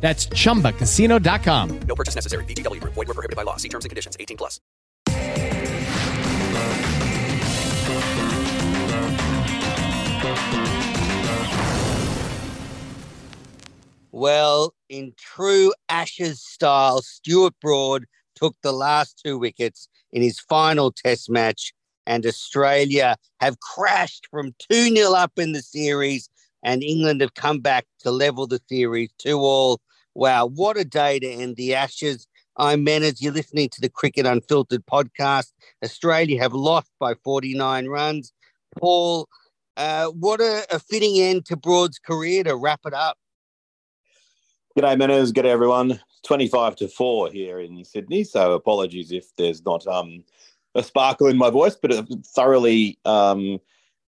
That's chumbacasino.com. No purchase necessary. VGW Group. Void were prohibited by law. See terms and conditions. 18 plus. Well, in true Ashes style, Stuart Broad took the last two wickets in his final test match, and Australia have crashed from 2 0 up in the series, and England have come back to level the series 2 all. Wow, what a day to end the Ashes. I'm Menners. You're listening to the Cricket Unfiltered podcast. Australia have lost by 49 runs. Paul, uh, what a, a fitting end to Broad's career to wrap it up. G'day, Menners. G'day, everyone. 25 to 4 here in Sydney. So apologies if there's not um, a sparkle in my voice, but a thoroughly um,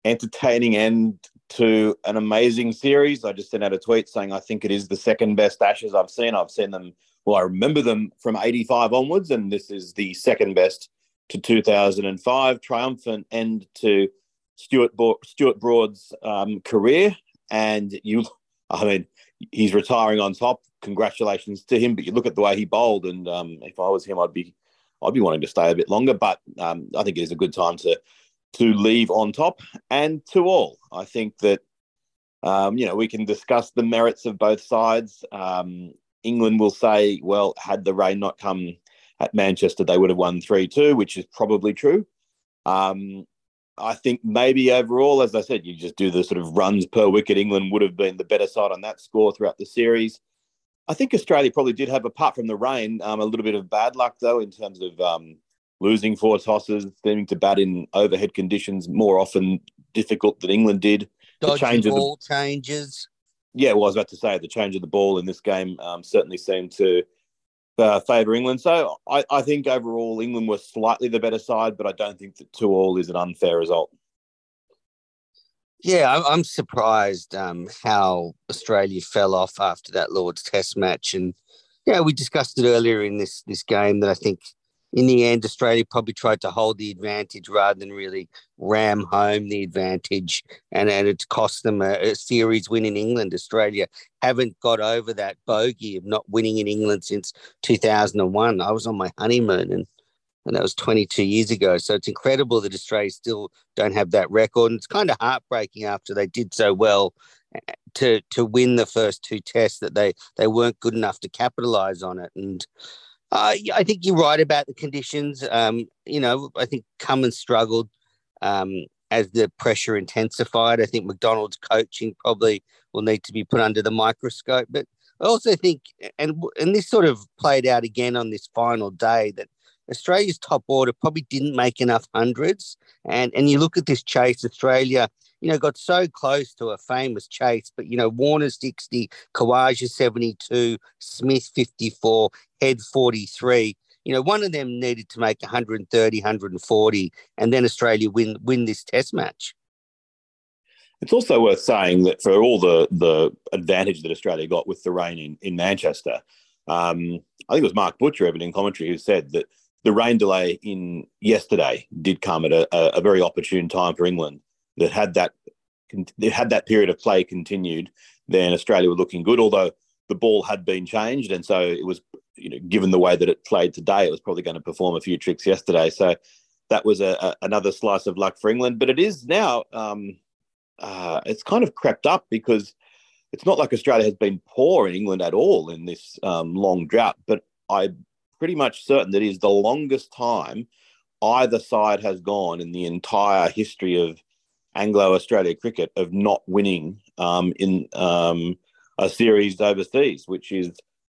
entertaining end to an amazing series. I just sent out a tweet saying I think it is the second best Ashes I've seen. I've seen them, well, I remember them from 85 onwards, and this is the second best to 2005. Triumphant end to Stuart, Bo- Stuart Broad's um, career. And you, I mean, he's retiring on top. Congratulations to him. But you look at the way he bowled, and um, if I was him, I'd be, I'd be wanting to stay a bit longer. But um, I think it is a good time to to leave on top and to all. I think that, um, you know, we can discuss the merits of both sides. Um, England will say, well, had the rain not come at Manchester, they would have won 3 2, which is probably true. Um, I think maybe overall, as I said, you just do the sort of runs per wicket. England would have been the better side on that score throughout the series. I think Australia probably did have, apart from the rain, um, a little bit of bad luck, though, in terms of um, losing four tosses, seeming to bat in overhead conditions more often difficult than England did. Dodgy the change ball of the, changes. yeah, well, I was about to say the change of the ball in this game um, certainly seemed to uh, favour England. So I, I think overall England was slightly the better side, but I don't think that two all is an unfair result. Yeah, I'm, I'm surprised um, how Australia fell off after that Lord's Test match, and yeah, we discussed it earlier in this this game that I think in the end, Australia probably tried to hold the advantage rather than really ram home the advantage, and, and it's cost them a, a, series win in England. Australia haven't got over that bogey of not winning in England since 2001. I was on my honeymoon, and and that was 22 years ago. So it's incredible that Australia still don't have that record, and it's kind of heartbreaking after they did so well eh, to to win the first two tests that they they weren't good enough to capitalize on it and uh, I think you're right about the conditions. Um, you know, I think Cummins struggled um, as the pressure intensified. I think McDonald's coaching probably will need to be put under the microscope. But I also think, and and this sort of played out again on this final day, that Australia's top order probably didn't make enough hundreds. And and you look at this chase, Australia you know, got so close to a famous chase, but, you know, Warner 60, Khawaja 72, Smith 54, Head 43. You know, one of them needed to make 130, 140, and then Australia win win this test match. It's also worth saying that for all the the advantage that Australia got with the rain in, in Manchester, um, I think it was Mark Butcher even in commentary who said that the rain delay in yesterday did come at a, a very opportune time for England. That had that had that period of play continued, then Australia were looking good. Although the ball had been changed, and so it was, you know, given the way that it played today, it was probably going to perform a few tricks yesterday. So that was a, a another slice of luck for England. But it is now, um, uh, it's kind of crept up because it's not like Australia has been poor in England at all in this um, long drought. But I'm pretty much certain that is the longest time either side has gone in the entire history of Anglo Australia cricket of not winning um, in um, a series overseas, which is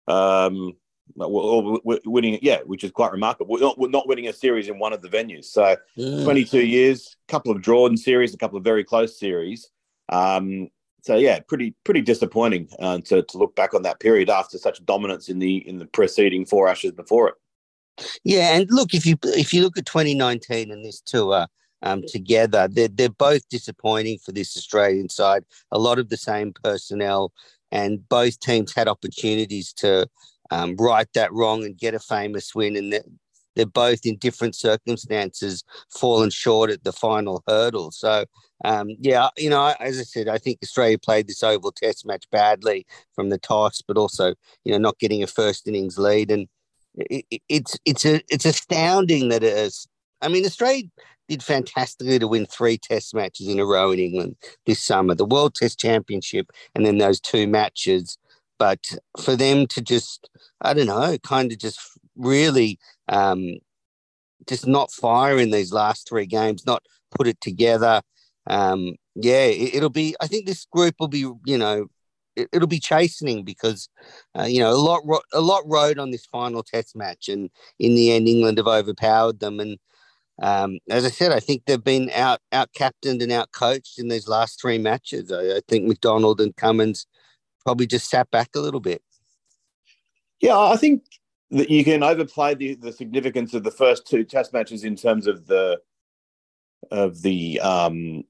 um, winning, yeah, which is quite remarkable. We're not, we're not, winning a series in one of the venues. So, mm. 22 years, a couple of drawn series, a couple of very close series. Um, so yeah, pretty pretty disappointing uh, to to look back on that period after such dominance in the in the preceding four Ashes before it. Yeah, and look if you if you look at 2019 and this tour, um, together. They're, they're both disappointing for this Australian side. A lot of the same personnel, and both teams had opportunities to um, right that wrong and get a famous win. And they're, they're both in different circumstances fallen short at the final hurdle. So, um, yeah, you know, as I said, I think Australia played this Oval Test match badly from the toss, but also, you know, not getting a first innings lead. And it, it, it's it's a, it's astounding that it is. I mean, Australia did fantastically to win three test matches in a row in England this summer the World Test Championship and then those two matches. But for them to just, I don't know, kind of just really um, just not fire in these last three games, not put it together. Um, yeah, it, will be, I think this group will be, you know, it, will be chastening because, uh, you know, a lot, a lot rode on this final test match. And in the end, England have overpowered them. And, um, as I said, I think they've been out out captained and out coached in these last three matches. I, I, think McDonald and Cummins probably just sat back a little bit. Yeah, I think that you can overplay the, the significance of the first two Test matches in terms of the of the um,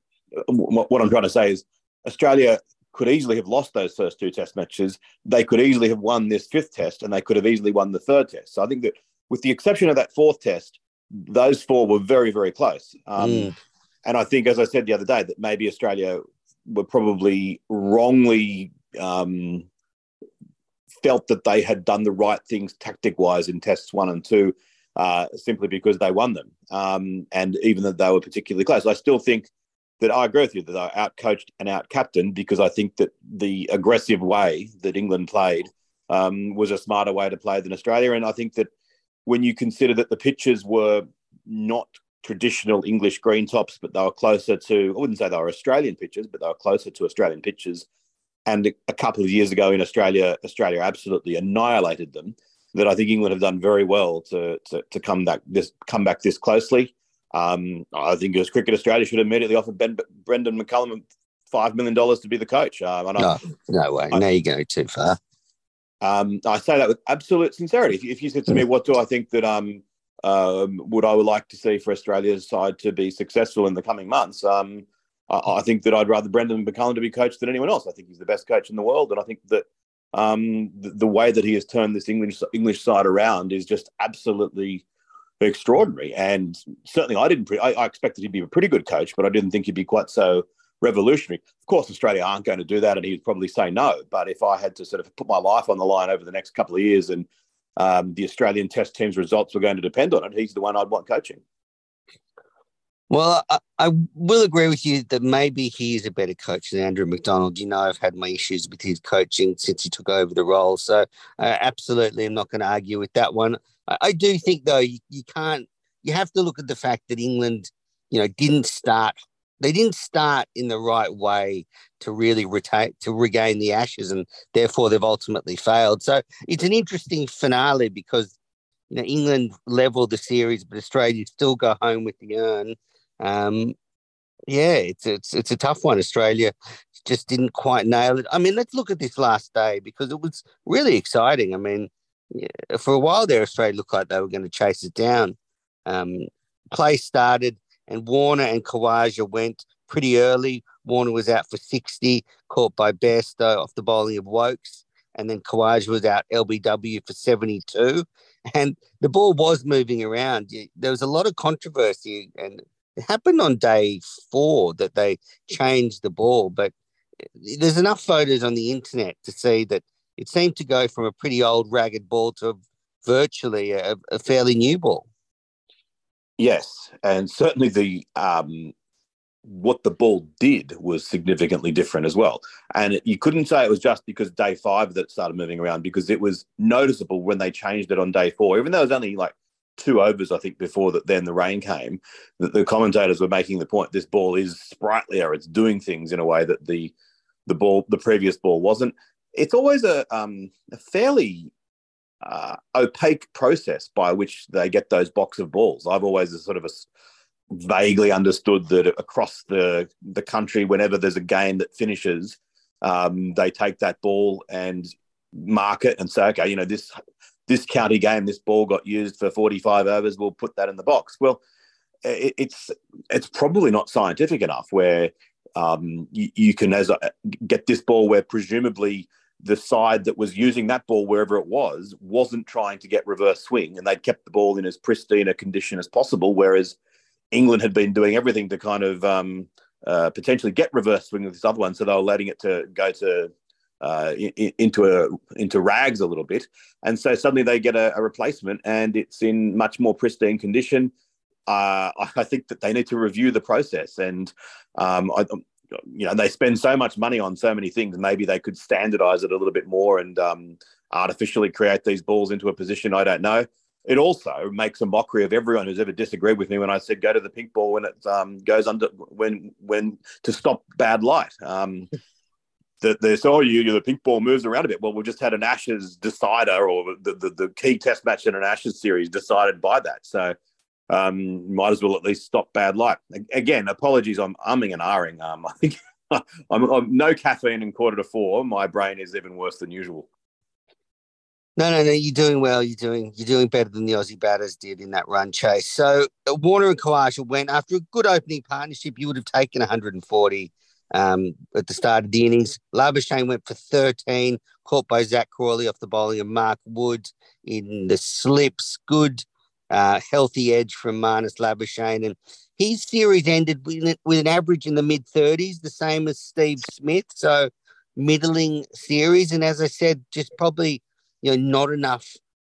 what I'm trying to say is Australia could easily have lost those first two Test matches. They could easily have won this fifth Test, and they could have easily won the third Test. So I think that, with the exception of that fourth Test those four were very, very close. Um, mm. And I think, as I said the other day, that maybe Australia were probably wrongly um, felt that they had done the right things tactic wise in tests one and two, uh, simply because they won them. Um, and even that they were particularly close. I still think that I agree with you that they are out coached and out captained because I think that the aggressive way that England played um, was a smarter way to play than Australia. And I think that when you consider that the pitches were not traditional English green tops, but they were closer to, I wouldn't say they were Australian pitches, but they were closer to Australian pitches. And a couple of years ago in Australia, Australia absolutely annihilated them. That I think England have done very well to to, to come back this come back this closely. Um, I think as Cricket Australia should immediately offer ben, Brendon McCullum five million dollars to be the coach. Um, no, I, no way. I, now you go too far. Um, I say that with absolute sincerity. If, if you said to me, what do I think that um, um, would I would like to see for Australia's side to be successful in the coming months? Um, I, I, think that I'd rather Brendon McCullum to be coached than anyone else. I think he's the best coach in the world, and I think that um, the, the, way that he has turned this English English side around is just absolutely extraordinary. And certainly, I didn't. Pre- I, I expected he'd be a pretty good coach, but I didn't think he'd be quite so revolutionary. Of course, Australia aren't going to do that, and he'd probably say no. But if I had to sort of put my life on the line over the next couple of years, and um, the Australian Test team's results were going to depend on it, he's the one I'd want coaching. Well, I, I, will agree with you that maybe he is a better coach than Andrew McDonald. You know, I've had my issues with his coaching since he took over the role. So, uh, absolutely, I'm not going to argue with that one. I, I do think, though, you, you can't, you have to look at the fact that England, you know, didn't start they didn't start in the right way to really retain to regain the ashes and therefore they've ultimately failed. So it's an interesting finale because you know england leveled the series but australia still go home with the urn. Um, yeah it's it's it's a tough one. Australia just didn't quite nail it. I mean let's look at this last day because it was really exciting. I mean for a while there australia looked like they were going to chase it down. Um, play started and Warner and Khawaja went pretty early. Warner was out for 60, caught by Bairstow off the bowling of Woakes, And then Khawaja was out LBW for 72. and the ball was moving around. There was a lot of controversy, and it happened on day four that they changed the ball. But eh, there's enough photos on the internet to see that it seemed to go from a pretty old, ragged ball to virtually a, a fairly new ball. Yes, and certainly the um, what the ball did was significantly different as well. And you couldn't say it was just because day five that started moving around because it was noticeable when they changed it on day four, even though it was only like two overs, I think, before that then the rain came, that the commentators were making the point this ball is sprightlier, it's doing things in a way that the the ball the previous ball wasn't. It's always a um, a fairly uh, opaque process by which they get those box of balls. I've always sort of a, vaguely understood that across the the country, whenever there's a game that finishes, um, they take that ball and mark it and say, okay, you know this this county game, this ball got used for 45 overs. We'll put that in the box. Well, it, it's it's probably not scientific enough where um, you, you, can as a, get this ball where presumably the side that was using that ball wherever it was wasn't trying to get reverse swing and they'd kept the ball in as pristine a condition as possible whereas england had been doing everything to kind of um, uh, potentially get reverse swing with this other one so they were letting it to go to uh, in, into a into rags a little bit. And so suddenly they get a, a replacement and it's in much more pristine condition. Uh, I think that they need to review the process and um, I, you know they spend so much money on so many things maybe they could standardize it a little bit more and um, artificially create these balls into a position i don't know. It also makes a mockery of everyone who's ever disagreed with me when i said go to the pink ball when it um, goes under when when to stop bad light. Um, that there's oh you, the pink ball moves around a bit. Well we just had an ashes decider or the, the, the key test match in an ashes series decided by that. So um, might as well at least stop bad light. Again, apologies, I'm umming and ahhing. Um, I think I'm, I'm, no caffeine in quarter to four. My brain is even worse than usual. No, no, no. You're doing well. You're doing you're doing better than the Aussie batters did in that run chase. So uh, Warner and Khawaja went after a good opening partnership. You would have taken 140 um, at the start of the innings. Labuschagne went for 13, caught by Zak Crawley off the bowling of Mark Wood in the slips. Good uh, healthy edge from Marnus Labuschagne. And his series ended with, with an average in the mid 30s, the same as Steve Smith. So middling series. And as I said, just probably you know not enough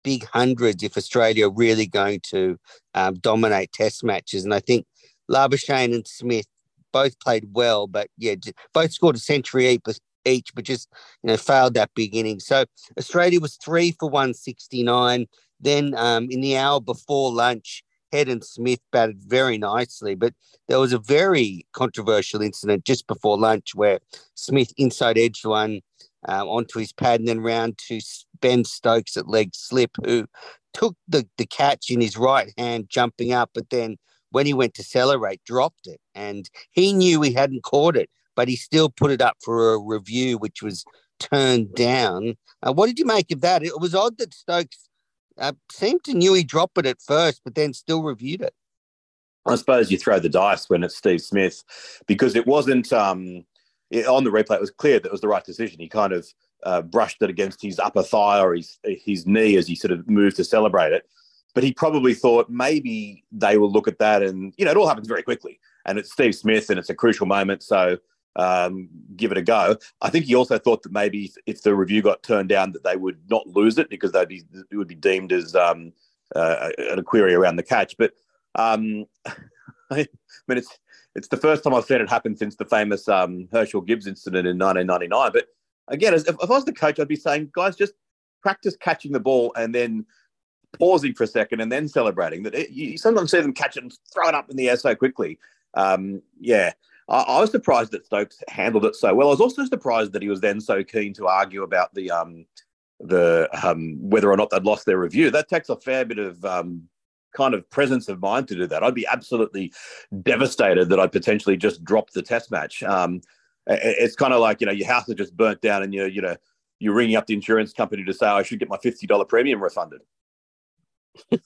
big hundreds if Australia are really going to um, dominate Test matches. And I think Labuschagne and Smith both played well, but yeah, both scored a century each, but just you know failed that big inning. So Australia was three for one sixty nine. Then um, in the hour before lunch, Head and Smith batted very nicely, but there was a very controversial incident just before lunch where Smith inside edged one um, onto his pad and then round to Ben Stokes at leg slip, who took the, the catch in his right hand, jumping up, but then when he went to celebrate, dropped it. And he knew he hadn't caught it, but he still put it up for a review, which was turned down. Uh, what did you make of that? It was odd that Stokes uh, seemed to knew he dropped it at first, but then still reviewed it. I suppose you throw the dice when it's Steve Smith because it wasn't um, it, on the replay. It was clear that it was the right decision. He kind of uh, brushed it against his upper thigh or his his knee as he sort of moved to celebrate it. But he probably thought maybe they will look at that, and you know it all happens very quickly. And it's Steve Smith, and it's a crucial moment. So um, give it a go. I think he also thought that maybe if, the review got turned down, that they would not lose it because they'd be it would be deemed as um, uh, a query around the catch. But um, I mean, it's it's the first time I've seen it happen since the famous um, Herschelle Gibbs incident in 1999. But again, if, if I was the coach, I'd be saying, guys, just practice catching the ball and then pausing for a second and then celebrating. That you sometimes see them catch it and throw it up in the air so quickly. Um, yeah, I, I, was surprised that Stokes handled it so well. I was also surprised that he was then so keen to argue about the um, the um, whether or not they'd lost their review. That takes a fair bit of um, kind of presence of mind to do that. I'd be absolutely devastated that I'd potentially just dropped the test match. Um, it's kind of like you know your house is just burnt down and you you know you're ringing up the insurance company to say I should get my fifty dollar premium refunded.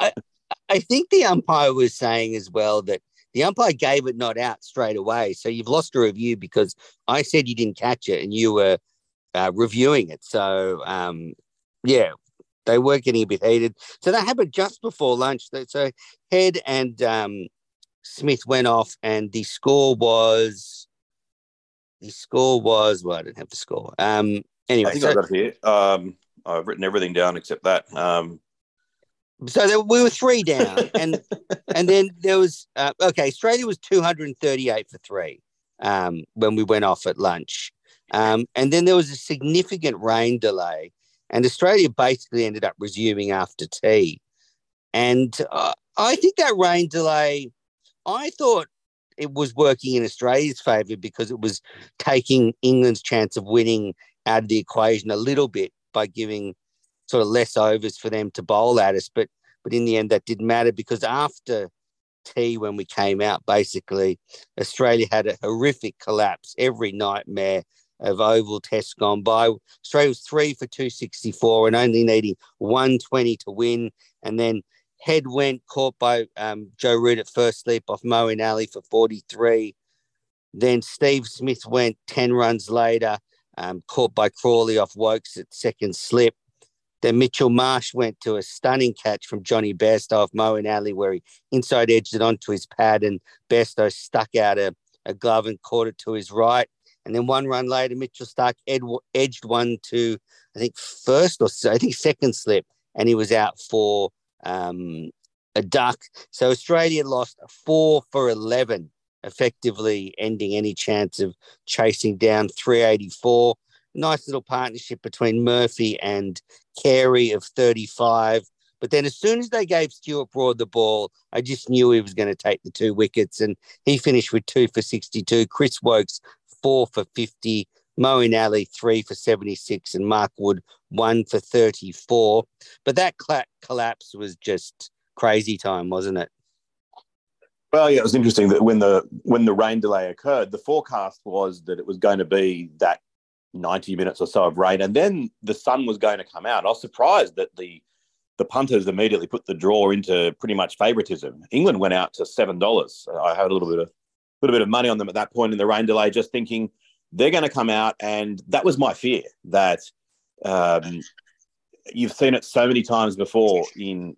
I, I think the umpire was saying as well that the umpire gave it not out straight away. So you've lost a review because I said you didn't catch it and you were uh, reviewing it. So, um, yeah, they were getting a bit heated. So that happened just before lunch. So Head and um, Smith went off, and the score was the score was well, I didn't have the score. Um, anyway, I think so, I got it here. Um, I've written everything down except that. Um, so there, we were three down, and and then there was uh, okay. Australia was two hundred and thirty-eight for three um, when we went off at lunch, um, and then there was a significant rain delay, and Australia basically ended up resuming after tea, and uh, I think that rain delay, I thought it was working in Australia's favour because it was taking England's chance of winning out of the equation a little bit by giving sort of less overs for them to bowl at us. But but in the end, that didn't matter because after tea, when we came out, basically Australia had a horrific collapse. Every nightmare of oval tests gone by. Australia was three for 264 and only needing 120 to win. And then head went caught by um, Joe Root at first slip off Moeen Ali for 43. Then Steve Smith went 10 runs later, um, caught by Crawley off Woakes at second slip. Then Mitchell Marsh went to a stunning catch from Johnny Bairstow off Moeen Ali, where he inside edged it onto his pad, and Bairstow stuck out a, a glove and caught it to his right. And then one run later, Mitchell Starc ed- edged one to, I think, first or I think second slip, and he was out for um, a duck. So Australia lost four for 11, effectively ending any chance of chasing down 384. Nice little partnership between Murphy and Carey of 35. But then as soon as they gave Stuart Broad the ball, I just knew he was going to take the two wickets. And he finished with two for 62. Chris Woakes, four for 50. Moeen Ali, three for 76. And Mark Wood, one for 34. But that collapse was just crazy time, wasn't it? Well, yeah, it was interesting that when the when the rain delay occurred, the forecast was that it was going to be that 90 minutes or so of rain, and then the sun was going to come out. I was surprised that the the punters immediately put the draw into pretty much favouritism. England went out to seven dollars. I had a little bit of a little bit of money on them at that point in the rain delay, just thinking they're going to come out, and that was my fear that um, you've seen it so many times before in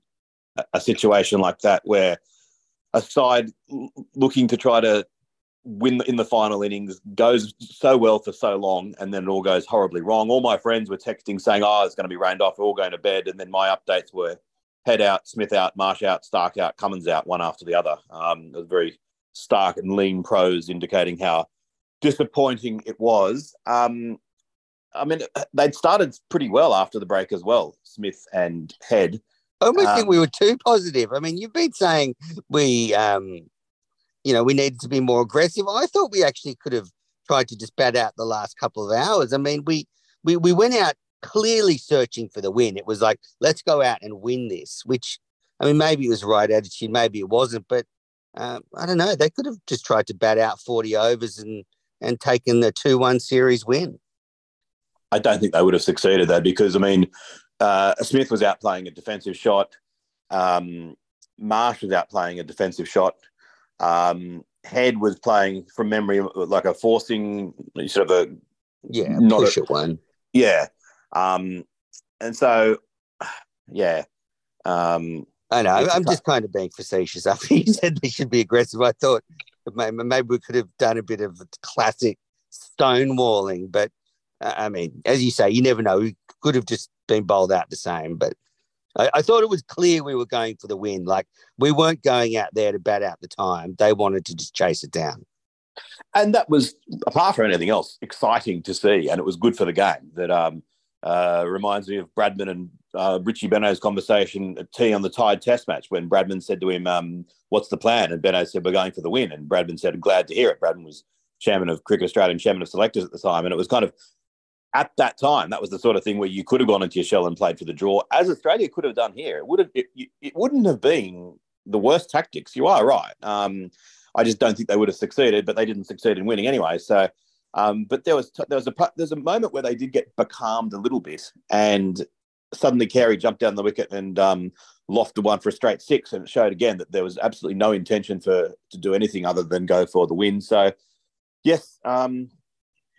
a situation like that where a side looking to try to win in the final innings goes so well for so long and then it all goes horribly wrong. All my friends were texting saying, oh, it's going to be rained off. We're all going to bed. And then my updates were head out, Smith out, Marsh out, Starc out, Cummins out, one after the other. Um, it was very stark and lean prose indicating how disappointing it was. Um, I mean, they'd started pretty well after the break as well, Smith and Head. I almost Um, think we were too positive. I mean, you've been saying we, um, you know, we needed to be more aggressive. I thought we actually could have tried to just bat out the last couple of hours. I mean, we we we went out clearly searching for the win. It was like, let's go out and win this. Which, I mean, maybe it was right attitude, maybe it wasn't, but um, I don't know. They could have just tried to bat out forty overs and and taken the two one series win. I don't think they would have succeeded though, because I mean, uh, Smith was out playing a defensive shot. Um, Marsh was out playing a defensive shot. Um, Head was playing from memory like a forcing sort of a Yeah, Not push a- it one. yeah, um, and so yeah, um, I know. I'm just kind of being facetious. After you said they should be aggressive, I thought maybe we could have done a bit of classic stonewalling. But uh, I mean, as you say, you never know. We could have just been bowled out the same. But I, I thought it was clear we were going for the win. Like we weren't going out there to bat out the time. They wanted to just chase it down. and that was apart from anything else exciting to see, and it was good for the game. That um, uh, reminds me of Bradman and uh, Richie Benaud's conversation at tea on the Tied Test match when Bradman said to him, um, "What's the plan?" and Beno said, "We're going for the win." And Bradman said, "Glad to hear it." Bradman was chairman of Cricket Australia and chairman of selectors at the time, and it was kind of at that time that was the sort of thing where you could have gone into your shell and played for the draw, as Australia could have done here. It would have it, it wouldn't have been the worst tactics. You are right. Um, I just don't think they would have succeeded, but they didn't succeed in winning anyway. So, um, but there was there was a there's a moment where they did get becalmed a little bit, and suddenly Carey jumped down the wicket and um, lofted one for a straight six, and it showed again that there was absolutely no intention for to do anything other than go for the win. So, yes, um,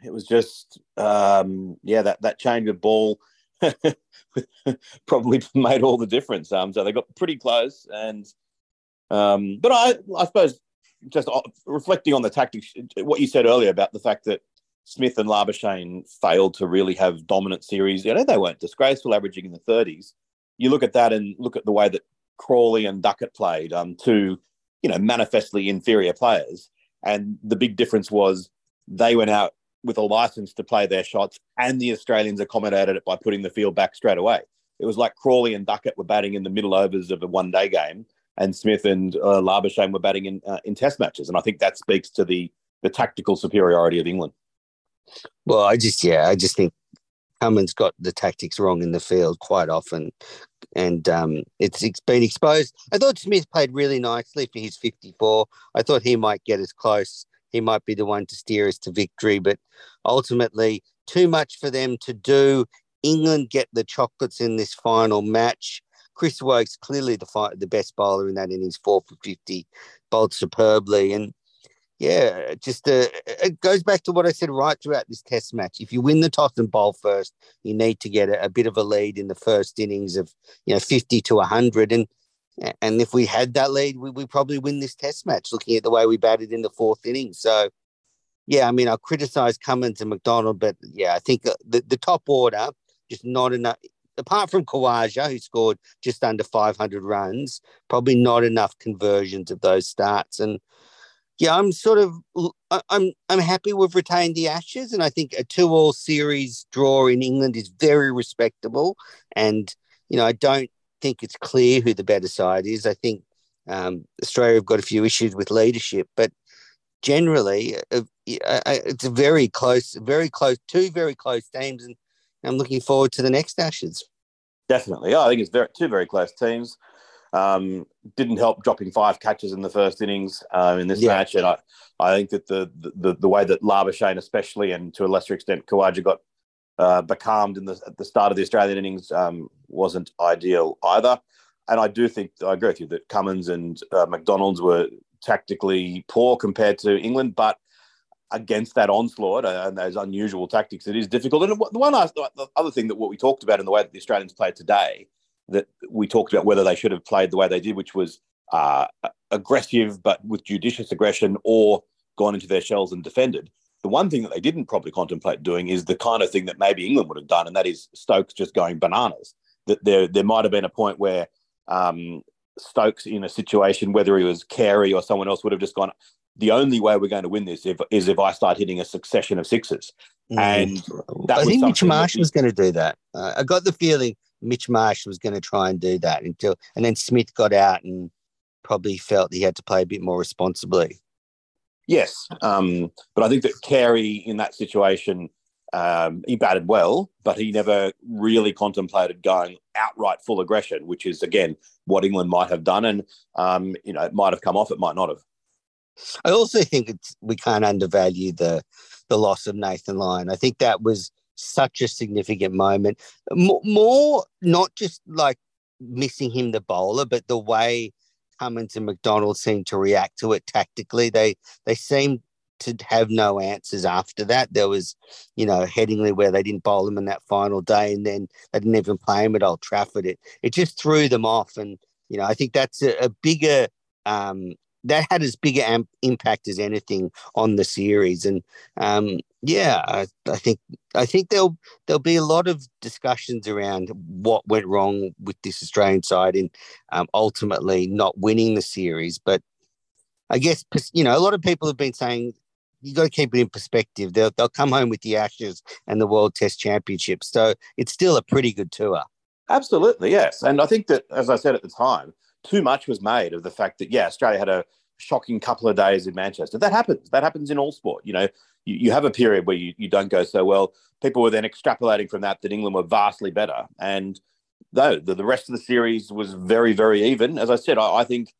it was just um, yeah that that change of ball probably made all the difference. Um, so they got pretty close, and um, but I, I suppose just uh, reflecting on the tactics, what you said earlier about the fact that Smith and Labuschagne failed to really have dominant series. You know, they weren't disgraceful, averaging in the 30s. You look at that and look at the way that Crawley and Duckett played, um, two, you know, manifestly inferior players. And the big difference was they went out with a license to play their shots, and the Australians accommodated it by putting the field back straight away. It was like Crawley and Duckett were batting in the middle overs of a one day game, and Smith and uh, Labuschagne were batting in, uh, in test matches. And I think that speaks to the, the tactical superiority of England. Well, I just, yeah, I just think Cummins got the tactics wrong in the field quite often. And um, it's, it's been exposed. I thought Smith played really nicely for his 54. I thought he might get as close. He might be the one to steer us to victory, but ultimately, too much for them to do. England get the chocolates in this final match. Chris Woakes clearly the fight, the best bowler in that innings, four for fifty, bowled superbly, and yeah, just uh, it goes back to what I said right throughout this Test match. If you win the toss and bowl first, you need to get a, a bit of a lead in the first innings of you know fifty to hundred, and and if we had that lead, we we probably win this Test match. Looking at the way we batted in the fourth inning, so yeah, I mean I'll criticise Cummins and McDonald, but yeah, I think uh, the the top order just not enough apart from Khawaja, who scored just under 500 runs, probably not enough conversions of those starts. And yeah, I'm sort of I'm I'm happy we've retained the Ashes, and I think a two-all series draw in England is very respectable. And you know, I don't think it's clear who the better side is. I think um, Australia have got a few issues with leadership, but generally, uh, uh, it's a very close, very close, two very close teams, and I'm looking forward to the next Ashes. Definitely. Oh, I think it's very, two very close teams. Um, didn't help dropping five catches in the first innings um, in this yeah. match, and I, I think that the, the the way that Labuschagne, especially, and to a lesser extent Khawaja, got uh, becalmed in the at the start of the Australian innings um, wasn't ideal either. And I do think I agree with you that Cummins and uh, McDonald's were tactically poor compared to England, but against that onslaught and those unusual tactics, it is difficult. And the one the other thing that what we talked about in the way that the Australians played today, that we talked about whether they should have played the way they did, which was uh, aggressive but with judicious aggression, or gone into their shells and defended. The one thing that they didn't probably contemplate doing is the kind of thing that maybe England would have done, and that is Stokes just going bananas. That there there might have been a point where um, Stokes in a situation, whether he was Carey or someone else, would have just gone, the only way we're going to win this if, is if I start hitting a succession of sixes. Mm. And I think Mitch Marsh was going to do that. Uh, I got the feeling Mitch Marsh was going to try and do that until, and then Smith got out and probably felt he had to play a bit more responsibly. Yes, um, but I think that Carey in that situation, um, he batted well, but he never really contemplated going outright full aggression, which is again what England might have done, and um, you know it might have come off, it might not have. I also think we can't undervalue the the loss of Nathan Lyon. I think that was such a significant moment. More not just like missing him the bowler, but the way Cummins and McDonald seemed to react to it tactically. They they seemed to have no answers after that. There was, you know, Headingley where they didn't bowl him in that final day, and then they didn't even play him at Old Trafford. It it just threw them off, and you know, I think that's a, a bigger um, that had as big an impact as anything on the series. And um, yeah, I, I, think I think there'll there'll be a lot of discussions around what went wrong with this Australian side in um, ultimately not winning the series. But I guess you know a lot of people have been saying you got to keep it in perspective. They'll they'll come home with the Ashes and the World Test Championship, so it's still a pretty good tour. Absolutely, yes. And I think that, as I said at the time, too much was made of the fact that yeah, Australia had a shocking couple of days in Manchester. That happens. That happens in all sport. You know, you, you have a period where you, you don't go so well. People were then extrapolating from that that England were vastly better. And though the, the rest of the series was very, very even, as I said, I, I think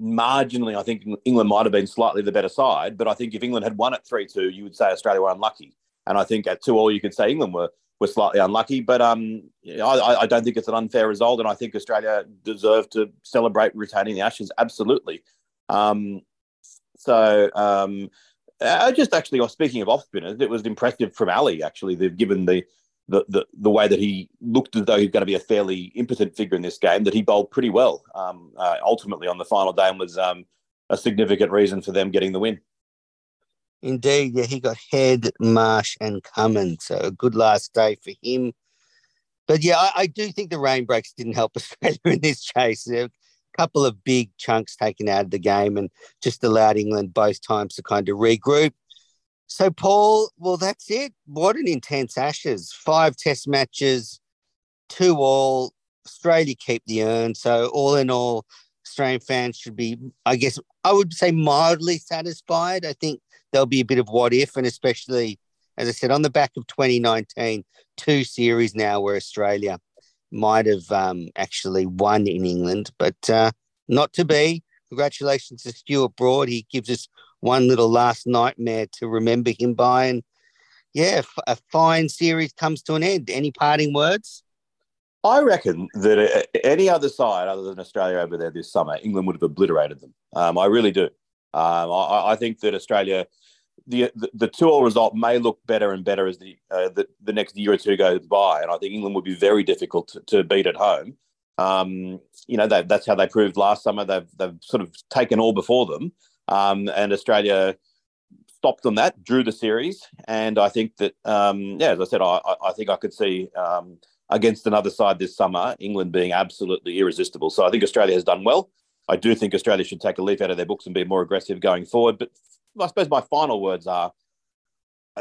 marginally, I think England might have been slightly the better side. But I think if England had won at 3 2, you would say Australia were unlucky. And I think at 2 all, you could say England were were slightly unlucky. But um, I, I, don't think it's an unfair result, and I think Australia deserve to celebrate retaining the Ashes. Absolutely. Um, so um, I just actually, speaking of off spinners, it was impressive from Ali. Actually, they've given the the, the the way that he looked as though he's going to be a fairly impotent figure in this game, that he bowled pretty well um, uh, ultimately on the final day and was um, a significant reason for them getting the win. Indeed, yeah, he got Head, Marsh, and Cummins. So a good last day for him. But yeah, I, I do think the rain breaks didn't help Australia in this chase. A couple of big chunks taken out of the game and just allowed England both times to kind of regroup. So, Paul, well, that's it. What an intense Ashes. Five test matches, two all. Australia keep the urn. So, all in all, Australian fans should be, I guess, I would say mildly satisfied. I think there'll be a bit of what if, and especially, as I said, on the back of 2019, two series now where Australia might have um, actually won in England, but uh, not to be. Congratulations to Stuart Broad. He gives us one little last nightmare to remember him by. And yeah, a fine series comes to an end. Any parting words? I reckon that uh, any other side other than Australia over there this summer, England would have obliterated them. Um, I really do. Um, I, I, think that Australia, the the, the two-all result may look better and better as the, uh, the, the next year or two goes by, and I think England would be very difficult to, to beat at home. Um, you know, that, that's how they proved last summer. They've they've sort of taken all before them, um, and Australia stopped on that, drew the series, and I think that um, yeah, as I said, I, I think I could see um, against another side this summer, England being absolutely irresistible. So I think Australia has done well. I do think Australia should take a leaf out of their books and be more aggressive going forward. But I suppose my final words are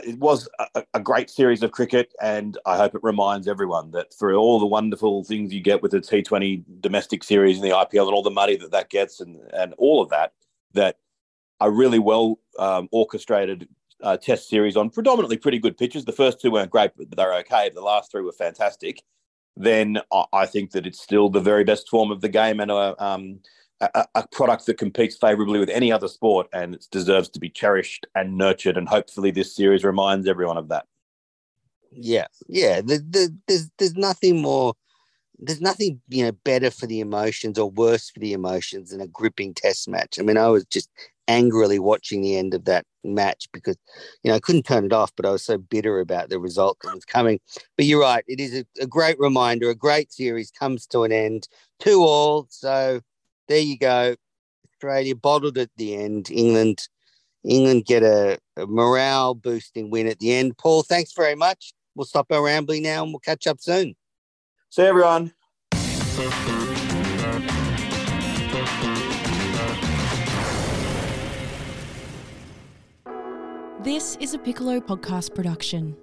it was a, a, great series of cricket, and I hope it reminds everyone that for all the wonderful things you get with the T20 domestic series and the IPL and all the money that that gets and, and all of that, that a really well um, orchestrated uh, test series on predominantly pretty good pitches. The first two weren't great, but they're okay. The last three were fantastic. Then I think that it's still the very best form of the game and a, um, a, a product that competes favourably with any other sport and it deserves to be cherished and nurtured. And hopefully, this series reminds everyone of that. Yeah, yeah. The, the, there's there's nothing more there's nothing you know better for the emotions or worse for the emotions than a gripping test match. I mean, I was just angrily watching the end of that match because you know I couldn't turn it off, but I was so bitter about the result that was coming. But you're right; it is a, a great reminder. A great series comes to an end, two all. So there you go. Australia bottled at the end. England, England get a, a morale boosting win at the end. Paul, thanks very much. We'll stop our rambling now, and we'll catch up soon. See everyone. This is a Piccolo podcast production.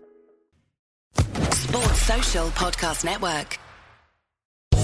Sports Social Podcast Network.